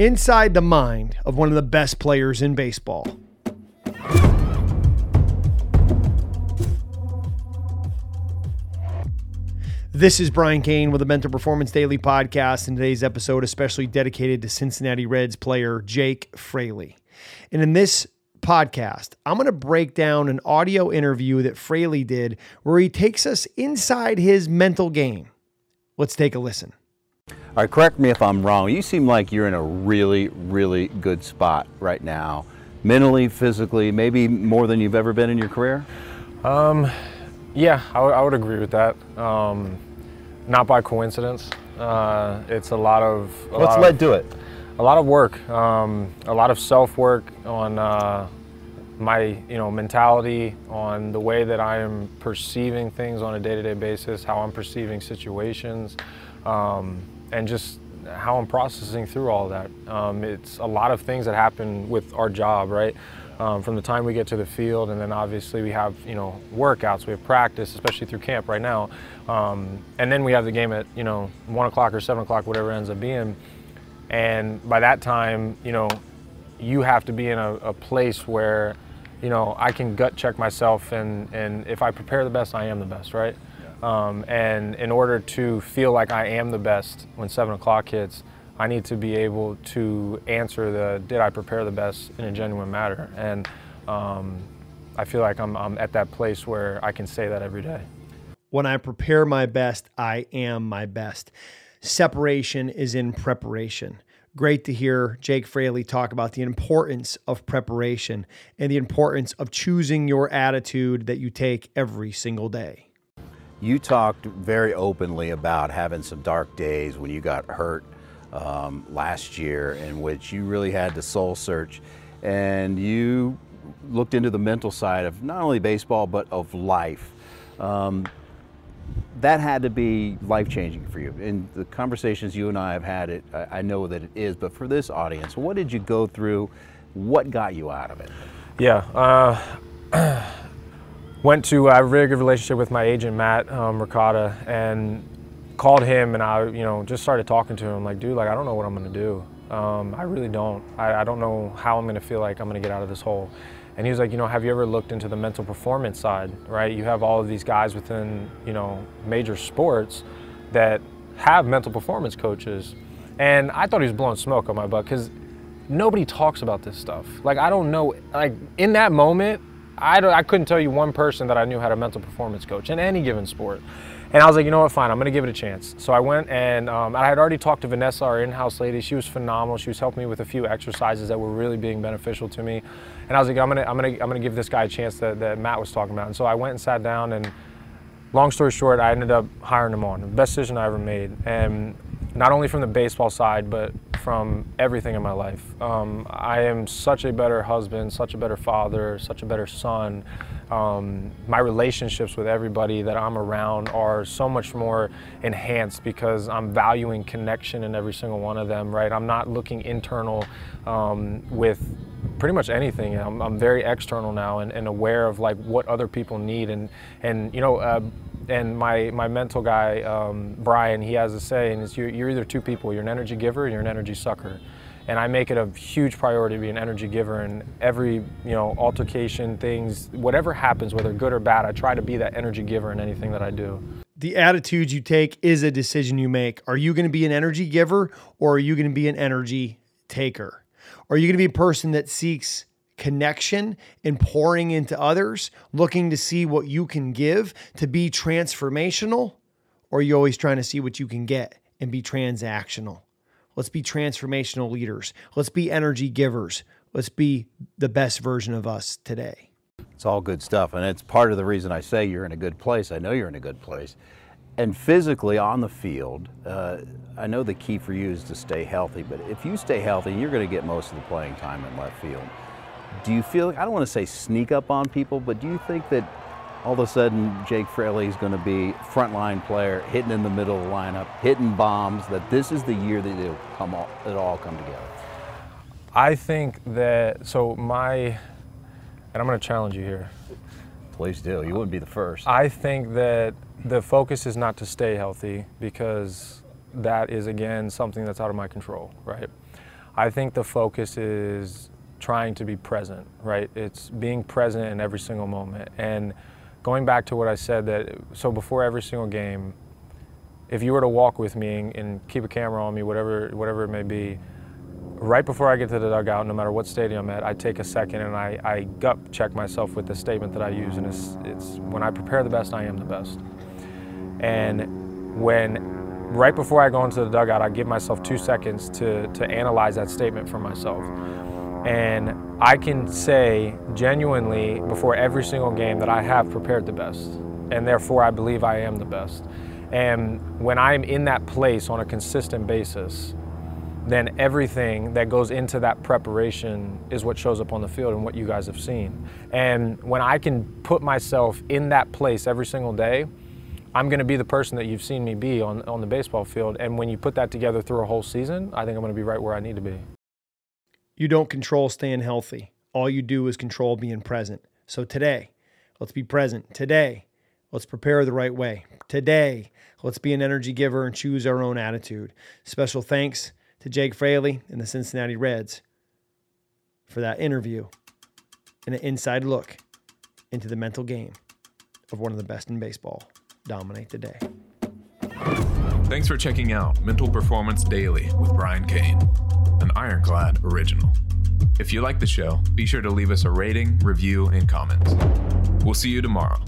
inside the mind of one of the best players in baseball. This is Brian Cain with the Mental Performance Daily Podcast, and today's episode especially dedicated to Cincinnati Reds player Jake Fraley. And in this podcast, I'm going to break down an audio interview that Fraley did where he takes us inside his mental game. Let's take a listen. All right, correct me if I'm wrong. You seem like you're in a really, really good spot right now, mentally, physically, maybe more than you've ever been in your career. Um, yeah, I, w- I would agree with that. Um, not by coincidence. Uh, it's a lot of a What's lot led of, to it? a lot of work, um, a lot of self work on uh, my you know mentality, on the way that I am perceiving things on a day to day basis, how I'm perceiving situations, um, and just how I'm processing through all that. Um, it's a lot of things that happen with our job, right? Um, from the time we get to the field, and then obviously we have you know workouts, we have practice, especially through camp right now, um, and then we have the game at you know one o'clock or seven o'clock, whatever ends up being. And by that time, you know, you have to be in a, a place where, you know, I can gut check myself, and and if I prepare the best, I am the best, right? Um, and in order to feel like I am the best when seven o'clock hits, I need to be able to answer the did I prepare the best in a genuine manner, and um, I feel like I'm, I'm at that place where I can say that every day. When I prepare my best, I am my best. Separation is in preparation. Great to hear Jake Fraley talk about the importance of preparation and the importance of choosing your attitude that you take every single day. You talked very openly about having some dark days when you got hurt um, last year, in which you really had to soul search, and you looked into the mental side of not only baseball but of life. Um, that had to be life changing for you. In the conversations you and I have had, it I know that it is. But for this audience, what did you go through? What got you out of it? Yeah. Uh, went to I have a really good relationship with my agent Matt um, Ricotta and called him and I you know just started talking to him like dude like I don't know what I'm gonna do. Um, I really don't. I, I don't know how I'm gonna feel like I'm gonna get out of this hole. And he was like, you know, have you ever looked into the mental performance side, right? You have all of these guys within, you know, major sports that have mental performance coaches. And I thought he was blowing smoke on my butt because nobody talks about this stuff. Like, I don't know, like, in that moment, I, I couldn't tell you one person that I knew had a mental performance coach in any given sport. And I was like, you know what, fine, I'm gonna give it a chance. So I went and um, I had already talked to Vanessa, our in house lady. She was phenomenal. She was helping me with a few exercises that were really being beneficial to me. And I was like, I'm gonna, I'm gonna, I'm gonna give this guy a chance that, that Matt was talking about. And so I went and sat down and long story short, I ended up hiring him on. The best decision I ever made. And not only from the baseball side, but from everything in my life. Um, I am such a better husband, such a better father, such a better son. Um, my relationships with everybody that I'm around are so much more enhanced because I'm valuing connection in every single one of them, right? I'm not looking internal um, with pretty much anything. I'm, I'm very external now and, and aware of like what other people need. And, and you know, uh, and my, my mental guy, um, Brian, he has a saying is you're, you're either two people, you're an energy giver you're an energy sucker. And I make it a huge priority to be an energy giver and every, you know, altercation, things, whatever happens, whether good or bad, I try to be that energy giver in anything that I do. The attitude you take is a decision you make. Are you going to be an energy giver or are you going to be an energy taker? Are you going to be a person that seeks connection and pouring into others, looking to see what you can give to be transformational? Or are you always trying to see what you can get and be transactional? Let's be transformational leaders. Let's be energy givers. Let's be the best version of us today. It's all good stuff, and it's part of the reason I say you're in a good place. I know you're in a good place. And physically on the field, uh, I know the key for you is to stay healthy, but if you stay healthy, you're going to get most of the playing time in left field. Do you feel, I don't want to say sneak up on people, but do you think that all of a sudden Jake Fraley is going to be frontline player, hitting in the middle of the lineup, hitting bombs, that this is the year that it'll come all, it'll all come together? I think that, so my, and I'm going to challenge you here. Please do. You wouldn't be the first. I think that the focus is not to stay healthy because that is again something that's out of my control, right? I think the focus is trying to be present, right? It's being present in every single moment. And going back to what I said that so before every single game, if you were to walk with me and, and keep a camera on me, whatever whatever it may be, right before I get to the dugout, no matter what stadium I'm at, I take a second and I, I gut check myself with the statement that I use, and it's, it's when I prepare the best, I am the best. And when right before I go into the dugout, I give myself two seconds to, to analyze that statement for myself. And I can say genuinely before every single game that I have prepared the best, and therefore I believe I am the best. And when I'm in that place on a consistent basis, then everything that goes into that preparation is what shows up on the field and what you guys have seen. And when I can put myself in that place every single day, I'm going to be the person that you've seen me be on, on the baseball field. And when you put that together through a whole season, I think I'm going to be right where I need to be. You don't control staying healthy. All you do is control being present. So today, let's be present. Today, let's prepare the right way. Today, let's be an energy giver and choose our own attitude. Special thanks to Jake Fraley and the Cincinnati Reds for that interview and an inside look into the mental game of one of the best in baseball. Dominate the day. Thanks for checking out Mental Performance Daily with Brian Cain, an Ironclad original. If you like the show, be sure to leave us a rating, review, and comments. We'll see you tomorrow.